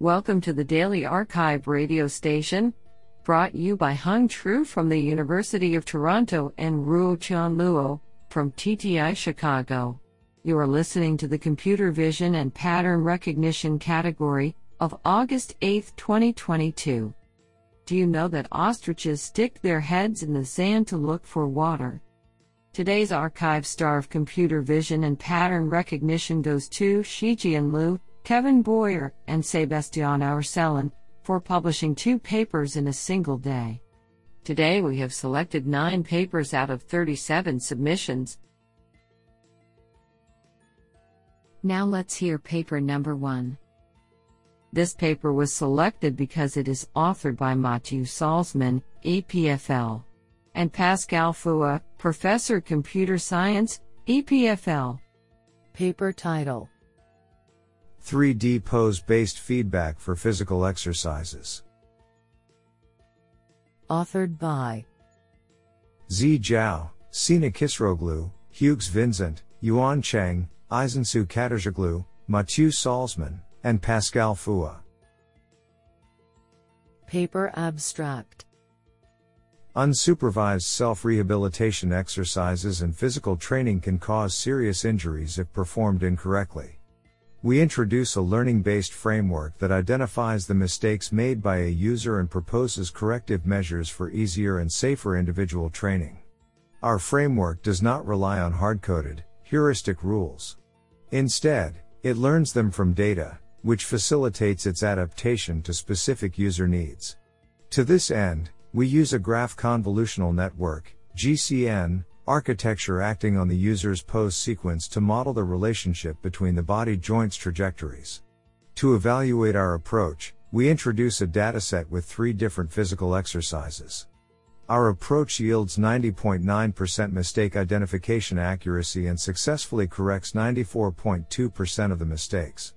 Welcome to the Daily Archive radio station, brought you by Hung Tru from the University of Toronto and Ruotian Luo from TTI Chicago. You are listening to the Computer Vision and Pattern Recognition category of August 8, 2022. Do you know that ostriches stick their heads in the sand to look for water? Today's archive star of computer vision and pattern recognition goes to Shijian Liu, Kevin Bowyer, and Sebastian Ourselin for publishing two papers in a single day. Today we have selected nine papers out of 37 submissions. Now let's hear paper number one. This paper was selected because it is authored by Mathieu Salzmann, EPFL, and Pascal Fua, Professor Computer Science, EPFL. Paper title 3D pose based feedback for physical exercises. Authored by Zi Zhao, Sena Kiciroglu, Hugues Vinzant, Yuan Cheng, Isinsu Katircioglu, Mathieu Salzmann, and Pascal Fua. Paper abstract Unsupervised self rehabilitation exercises and physical training can cause serious injuries if performed incorrectly. We introduce a learning based framework that identifies the mistakes made by a user and proposes corrective measures for easier and safer individual training. Our framework does not rely on hard coded, heuristic rules. Instead, it learns them from data, which facilitates its adaptation to specific user needs. To this end, we use a graph convolutional network, GCN, architecture acting on the user's pose sequence to model the relationship between the body joints trajectories. To evaluate our approach, we introduce a dataset with three different physical exercises. Our approach yields 90.9% mistake identification accuracy and successfully corrects 94.2% of the mistakes.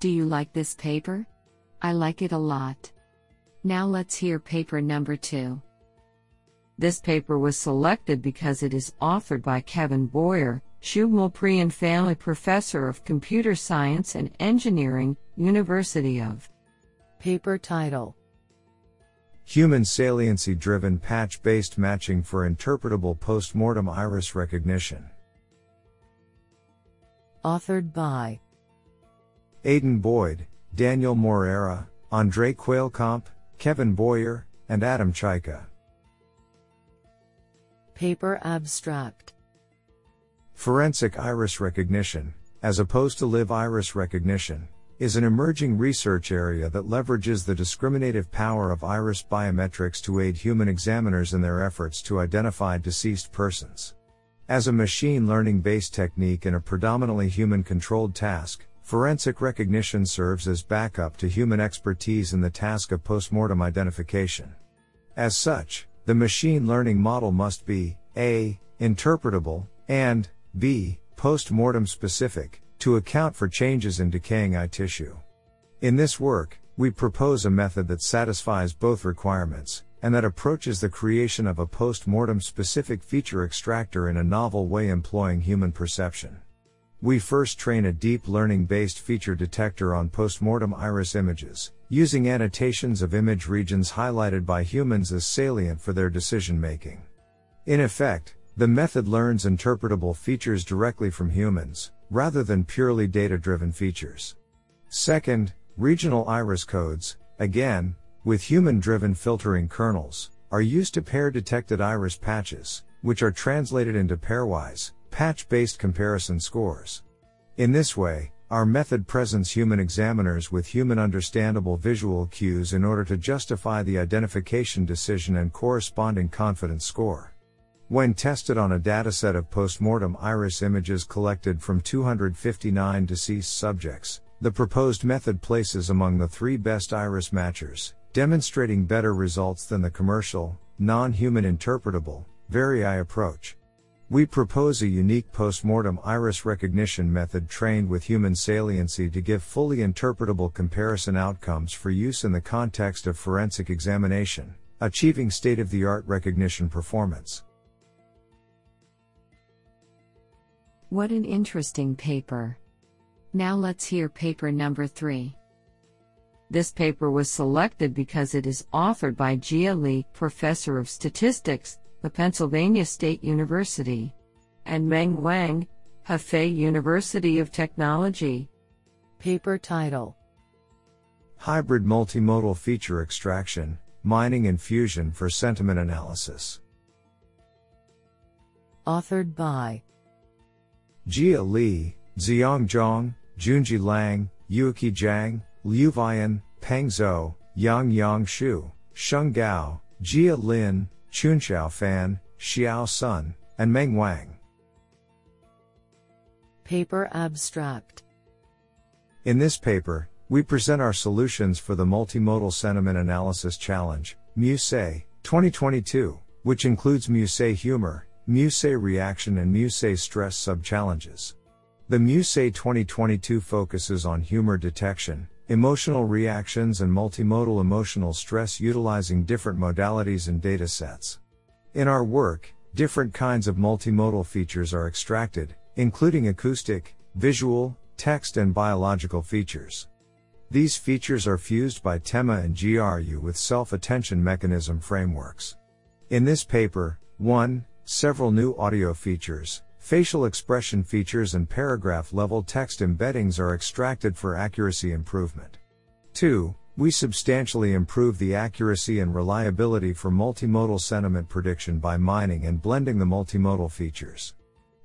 Do you like this paper? I like it a lot. Now let's hear paper number two. This paper was selected because it is authored by Kevin Bowyer, Schubmehl-Prein Family Professor of Computer Science and Engineering, University of. Paper title Human saliency driven patch based matching for interpretable postmortem iris recognition. Authored by Aidan Boyd, Daniel Moreira, Andre Kuehlkamp, Kevin Bowyer, and Adam Czajka. Paper abstract Forensic iris recognition, as opposed to live iris recognition, is an emerging research area that leverages the discriminative power of iris biometrics to aid human examiners in their efforts to identify deceased persons. As a machine learning based technique in a predominantly human controlled task, forensic recognition serves as backup to human expertise in the task of postmortem identification. As such, the machine learning model must be A. interpretable, and B. post-mortem specific, to account for changes in decaying eye tissue. In this work, we propose a method that satisfies both requirements, and that approaches the creation of a post-mortem specific feature extractor in a novel way employing human perception. We first train a deep learning based feature detector on postmortem iris images, using annotations of image regions highlighted by humans as salient for their decision making. In effect, the method learns interpretable features directly from humans, rather than purely data driven features. Second, regional iris codes, again, with human driven filtering kernels, are used to pair detected iris patches, which are translated into pairwise, patch based comparison scores. In this way, our method presents human examiners with human understandable visual cues in order to justify the identification decision and corresponding confidence score. When tested on a dataset of postmortem iris images collected from 259 deceased subjects, the proposed method places among the three best iris matchers, demonstrating better results than the commercial, non human interpretable, VeriEye approach. We propose a unique postmortem iris recognition method trained with human saliency to give fully interpretable comparison outcomes for use in the context of forensic examination, achieving state of the art recognition performance. What an interesting paper. Now let's hear paper number 3. This paper was selected because it is authored by Jia Li, Professor of Statistics, the Pennsylvania State University, and Meng Wang, Hefei University of Technology. Paper title Hybrid Multimodal Feature Extraction, Mining and Fusion for Sentiment Analysis. Authored by Jia Li, Xiang Zhang, Junjie Lang, Yuqi Zhang, Liu Vian, Peng Zhou, Yang Yang Shu, Sheng Gao, Jia Lin, Chunxiao Fan, Xiao Sun, and Meng Wang. Paper Abstract In this paper, we present our solutions for the Multimodal Sentiment Analysis Challenge, MUSE, 2022, which includes MUSE Humor, MUSE Reaction and MUSE Stress sub-challenges. The MUSE 2022 focuses on humor detection, emotional reactions and multimodal emotional stress utilizing different modalities and data sets. In our work, different kinds of multimodal features are extracted, including acoustic, visual, text and biological features. These features are fused by TEMMA and GRU with self-attention mechanism frameworks. In this paper, 1. Several new audio features, facial expression features and paragraph level text embeddings are extracted for accuracy improvement. 2. We substantially improve the accuracy and reliability for multimodal sentiment prediction by mining and blending the multimodal features.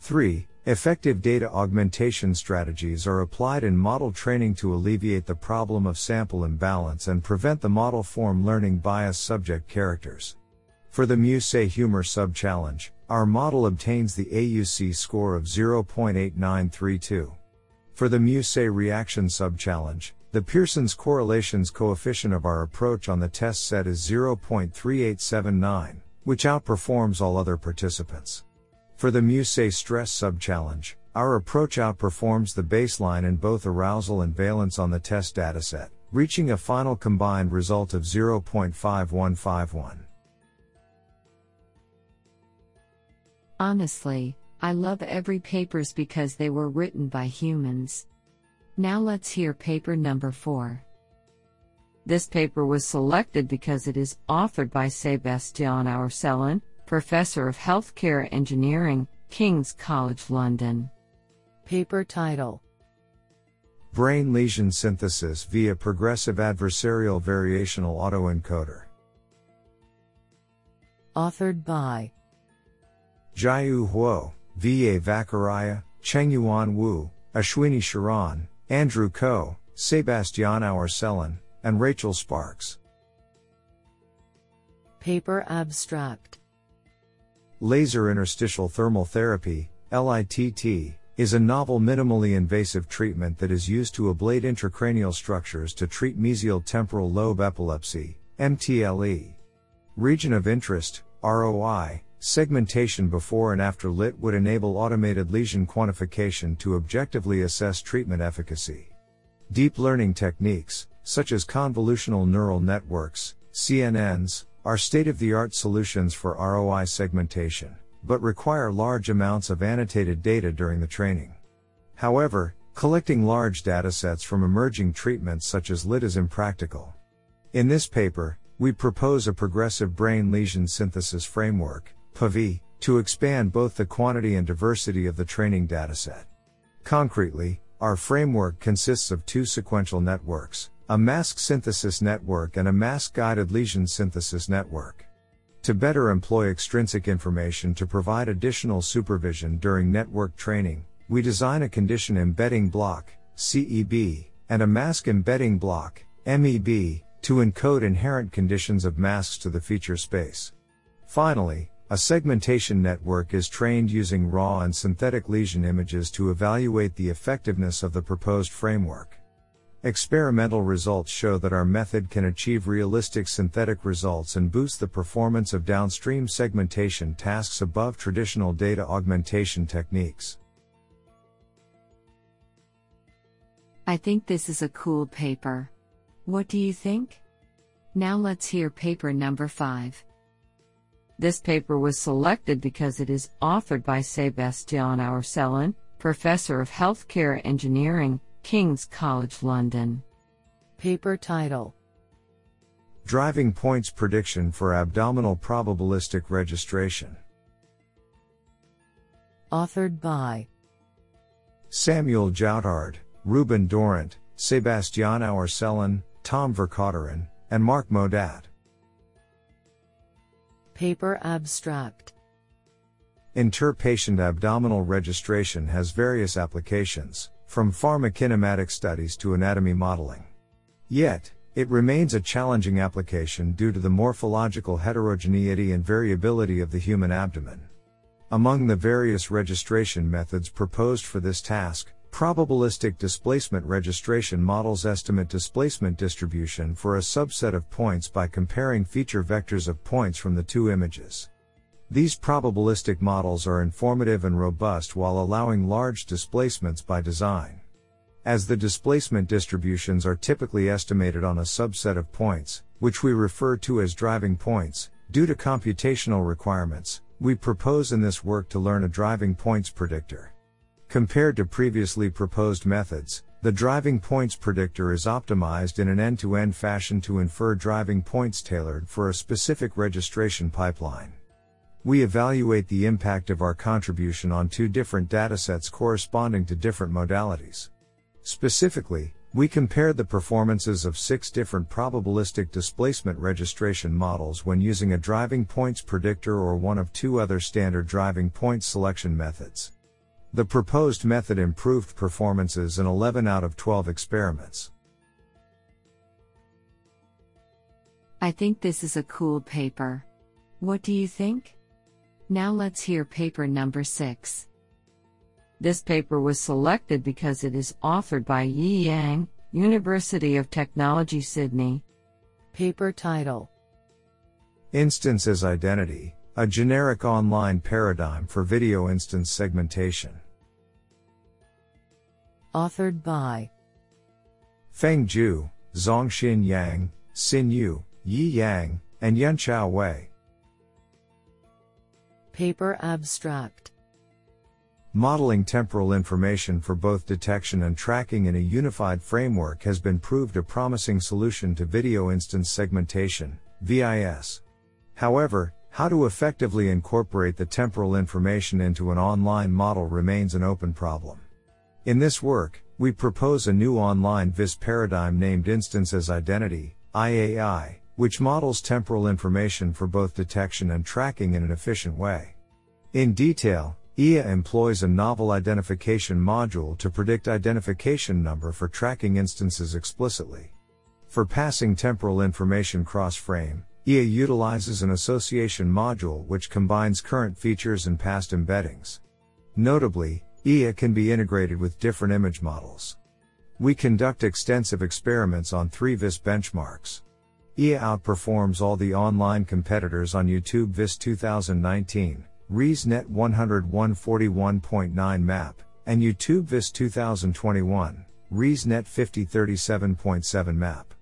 3. Effective data augmentation strategies are applied in model training to alleviate the problem of sample imbalance and prevent the model form learning bias subject characters. For the MUSE Humor Sub-Challenge, our model obtains the AUC score of 0.8932. For the MUSE Reaction Sub-Challenge, the Pearson's correlations coefficient of our approach on the test set is 0.3879, which outperforms all other participants. For the MUSE stress sub-challenge, our approach outperforms the baseline in both arousal and valence on the test dataset, reaching a final combined result of 0.5151. Honestly, I love every papers because they were written by humans. Now let's hear paper number 4. This paper was selected because it is authored by Sebastian Ourselin, Professor of Healthcare Engineering, King's College London. Paper title Brain lesion synthesis via progressive adversarial variational autoencoder. Authored by Jiayu Huo, V.A. Vakharia, Chengyuan Wu, Ashwini Sharan, Andrew Ko, Sebastian Ourselin, and Rachel Sparks. Paper Abstract Laser interstitial thermal therapy, LITT, is a novel minimally invasive treatment that is used to ablate intracranial structures to treat mesial temporal lobe epilepsy, MTLE. Region of interest, ROI, segmentation before and after LIT would enable automated lesion quantification to objectively assess treatment efficacy. Deep learning techniques, such as convolutional neural networks, CNNs, are state of the art solutions for ROI segmentation, but require large amounts of annotated data during the training. However, collecting large datasets from emerging treatments such as LIT is impractical. In this paper, we propose a progressive brain lesion synthesis framework, To expand both the quantity and diversity of the training dataset. Concretely, our framework consists of two sequential networks, a mask synthesis network and a mask guided lesion synthesis network. To better employ extrinsic information to provide additional supervision during network training, we design a condition embedding block, CEB, and a mask embedding block, MEB, to encode inherent conditions of masks to the feature space. Finally, a segmentation network is trained using raw and synthetic lesion images to evaluate the effectiveness of the proposed framework. Experimental results show that our method can achieve realistic synthetic results and boost the performance of downstream segmentation tasks above traditional data augmentation techniques. I think this is a cool paper. What do you think? Now let's hear paper number 5. This paper was selected because it is authored by Sebastian Ourselin, Professor of Healthcare Engineering, King's College London. Paper title Driving Points Prediction for Abdominal Probabilistic Registration. Authored by Samuel Joutard, Reuben Dorent, Sebastian Ourselin, Tom Vercauteren, and Marc Modat. Paper abstract Interpatient abdominal registration has various applications, from pharmacokinetic studies to anatomy modeling. Yet, it remains a challenging application due to the morphological heterogeneity and variability of the human abdomen. Among the various registration methods proposed for this task, probabilistic displacement registration models estimate displacement distribution for a subset of points by comparing feature vectors of points from the two images. These probabilistic models are informative and robust while allowing large displacements by design. As the displacement distributions are typically estimated on a subset of points, which we refer to as driving points, due to computational requirements, we propose in this work to learn a driving points predictor. Compared to previously proposed methods, the driving points predictor is optimized in an end to end fashion to infer driving points tailored for a specific registration pipeline. We evaluate the impact of our contribution on two different datasets corresponding to different modalities. Specifically, we compared the performances of six different probabilistic displacement registration models when using a driving points predictor or one of two other standard driving points selection methods. The proposed method improved performances in 11 out of 12 experiments. I think this is a cool paper. What do you think? Now let's hear paper number 6. This paper was selected because it is authored by Yi Yang, University of Technology Sydney. Paper title Instance as Identity, a generic online paradigm for video instance segmentation. Authored by Feng Zhu, Zongxin Yang, Xin Yu, Yi Yang, and Yunchao Wei. Paper abstract Modeling temporal information for both detection and tracking in a unified framework has been proved a promising solution to video instance segmentation, VIS. However, how to effectively incorporate the temporal information into an online model remains an open problem. In this work, we propose a new online VIS paradigm named Instance as Identity, IAI, which models temporal information for both detection and tracking in an efficient way. In detail, IA employs a novel identification module to predict identification number for tracking instances explicitly. For passing temporal information cross-frame, IA utilizes an association module which combines current features and past embeddings. Notably, IA can be integrated with different image models. We conduct extensive experiments on three VIS benchmarks. IA outperforms all the online competitors on YouTube VIS 2019, ResNet 10141.9 map, and YouTube VIS 2021, ResNet 5037.7 map.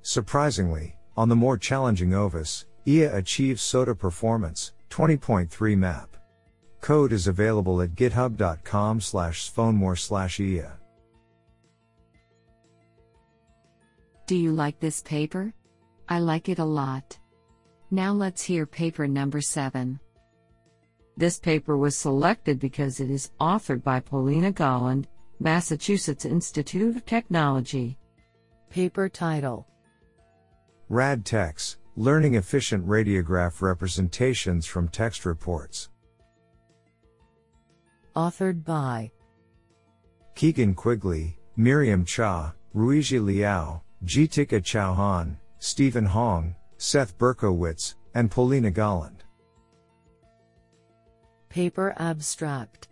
Surprisingly, on the more challenging Ovis, IA achieves SOTA performance, 20.3 map. Code is available at github.com slash zfonemore slash IA. Do you like this paper? I like it a lot. Now let's hear paper number 7. This paper was selected because it is authored by Polina Golland, Massachusetts Institute of Technology. Paper title RadTex Learning Efficient Radiograph Representations from Text Reports. Authored by Keegan Quigley, Miriam Cha, Ruizhi Liao, Geeticka Chauhan, Steven Horng, Seth Berkowitz, and Polina Golland. Paper abstract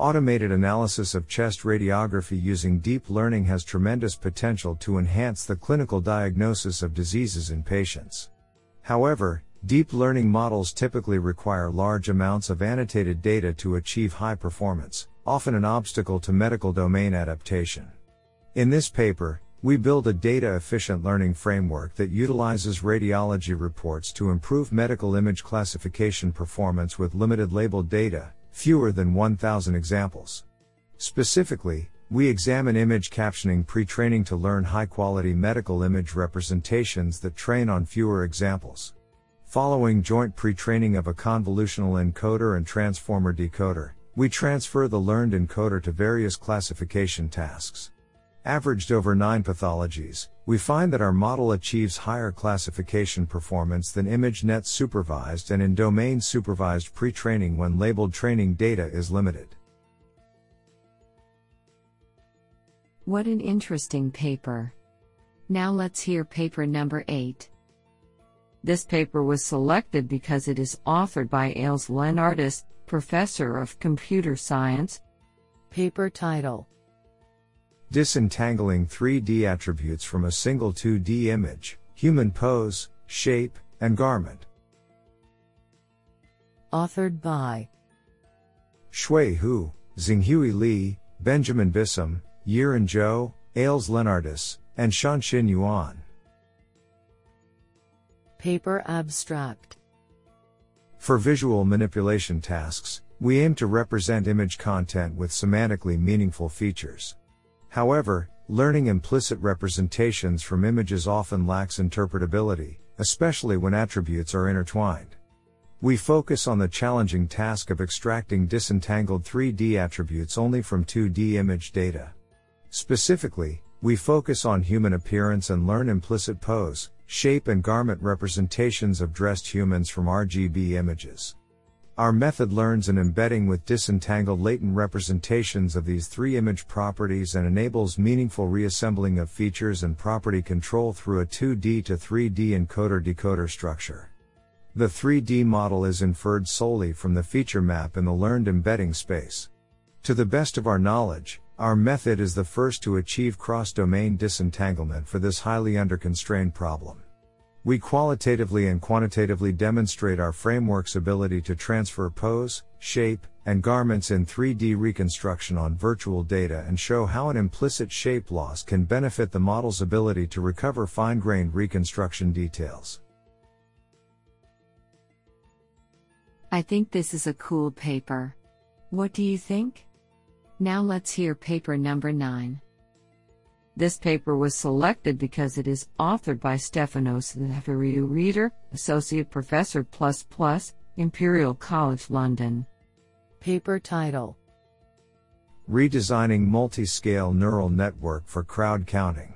Automated analysis of chest radiography using deep learning has tremendous potential to enhance the clinical diagnosis of diseases in patients. However, deep learning models typically require large amounts of annotated data to achieve high performance, often an obstacle to medical domain adaptation. In this paper, we build a data efficient learning framework that utilizes radiology reports to improve medical image classification performance with limited labeled data, fewer than 1,000 examples. Specifically, we examine image captioning pre training to learn high quality medical image representations that train on fewer examples. Following joint pre training of a convolutional encoder and transformer decoder, we transfer the learned encoder to various classification tasks. Averaged over 9 pathologies, we find that our model achieves higher classification performance than ImageNet supervised and in domain supervised pre training when labeled training data is limited. What an interesting paper. Now let's hear paper number 8. This paper was selected because it is authored by Ales Leonardis, Professor of Computer Science. Paper title Disentangling 3D attributes from a single 2D image, human pose, shape, and garment. Authored by Shui Hu, Xinghui Li, Benjamin Busam, Yiren Zhou, Ales Leonardis, and Shanxin Yuan. Paper abstract For visual manipulation tasks, we aim to represent image content with semantically meaningful features. However, learning implicit representations from images often lacks interpretability, especially when attributes are intertwined. We focus on the challenging task of extracting disentangled 3D attributes only from 2D image data. Specifically, we focus on human appearance and learn implicit pose, shape and garment representations of dressed humans from RGB images. Our method learns an embedding with disentangled latent representations of these three image properties and enables meaningful reassembling of features and property control through a 2D to 3D encoder decoder structure. The 3D model is inferred solely from the feature map in the learned embedding space. To the best of our knowledge, our method is the first to achieve cross-domain disentanglement for this highly underconstrained problem. We qualitatively and quantitatively demonstrate our framework's ability to transfer pose, shape, and garments in 3D reconstruction on virtual data and show how an implicit shape loss can benefit the model's ability to recover fine-grained reconstruction details. I think this is a cool paper. What do you think? Now let's hear paper number 9. This paper was selected because it is authored by Stefanos Zafeiriou Reader, Associate Professor Plus Plus, Imperial College London. Paper title Redesigning Multi-Scale Neural Network for Crowd Counting.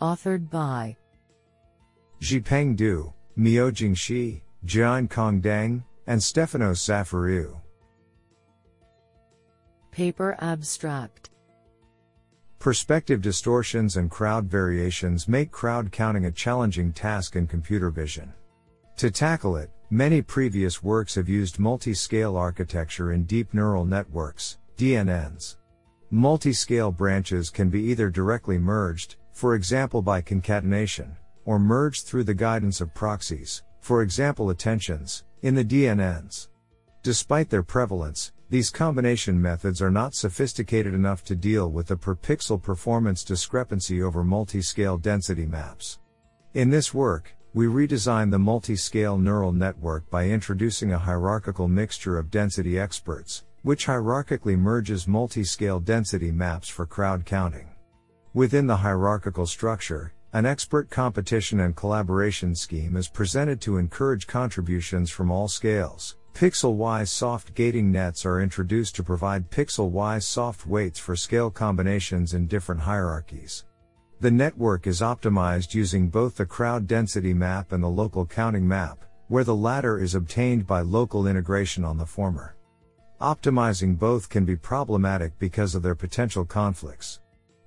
Authored by Zhipeng Du, Miaojing Shi, Jiankang Deng, and Stefanos Zafeiriou. Paper abstract Perspective distortions and crowd variations make crowd counting a challenging task in computer vision. To tackle it, many previous works have used multi-scale architecture in deep neural networks, DNNs. Multi-scale branches can be either directly merged, for example by concatenation, or merged through the guidance of proxies, for example attentions, in the DNNs. Despite their prevalence, these combination methods are not sophisticated enough to deal with the per pixel performance discrepancy over multi-scale density maps. In this work, we redesign the multi-scale neural network by introducing a hierarchical mixture of density experts, which hierarchically merges multi-scale density maps for crowd counting. Within the hierarchical structure, an expert competition and collaboration scheme is presented to encourage contributions from all scales. Pixel-wise soft gating nets are introduced to provide pixel-wise soft weights for scale combinations in different hierarchies. The network is optimized using both the crowd density map and the local counting map, where the latter is obtained by local integration on the former. Optimizing both can be problematic because of their potential conflicts.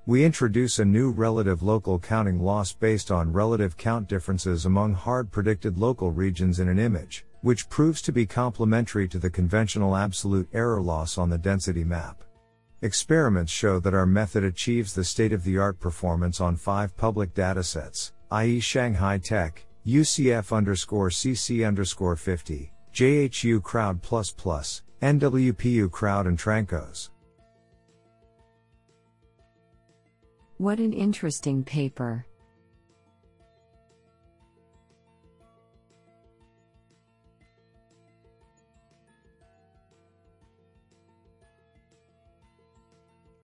We introduce a new relative local counting loss based on relative count differences among hard predicted local regions in an image, which proves to be complementary to the conventional absolute error loss on the density map. Experiments show that our method achieves the state of the art performance on five public datasets, i.e. Shanghai Tech, UCF underscore CC underscore 50, JHU Crowd plus plus, NWPU Crowd and Trancos. What an interesting paper.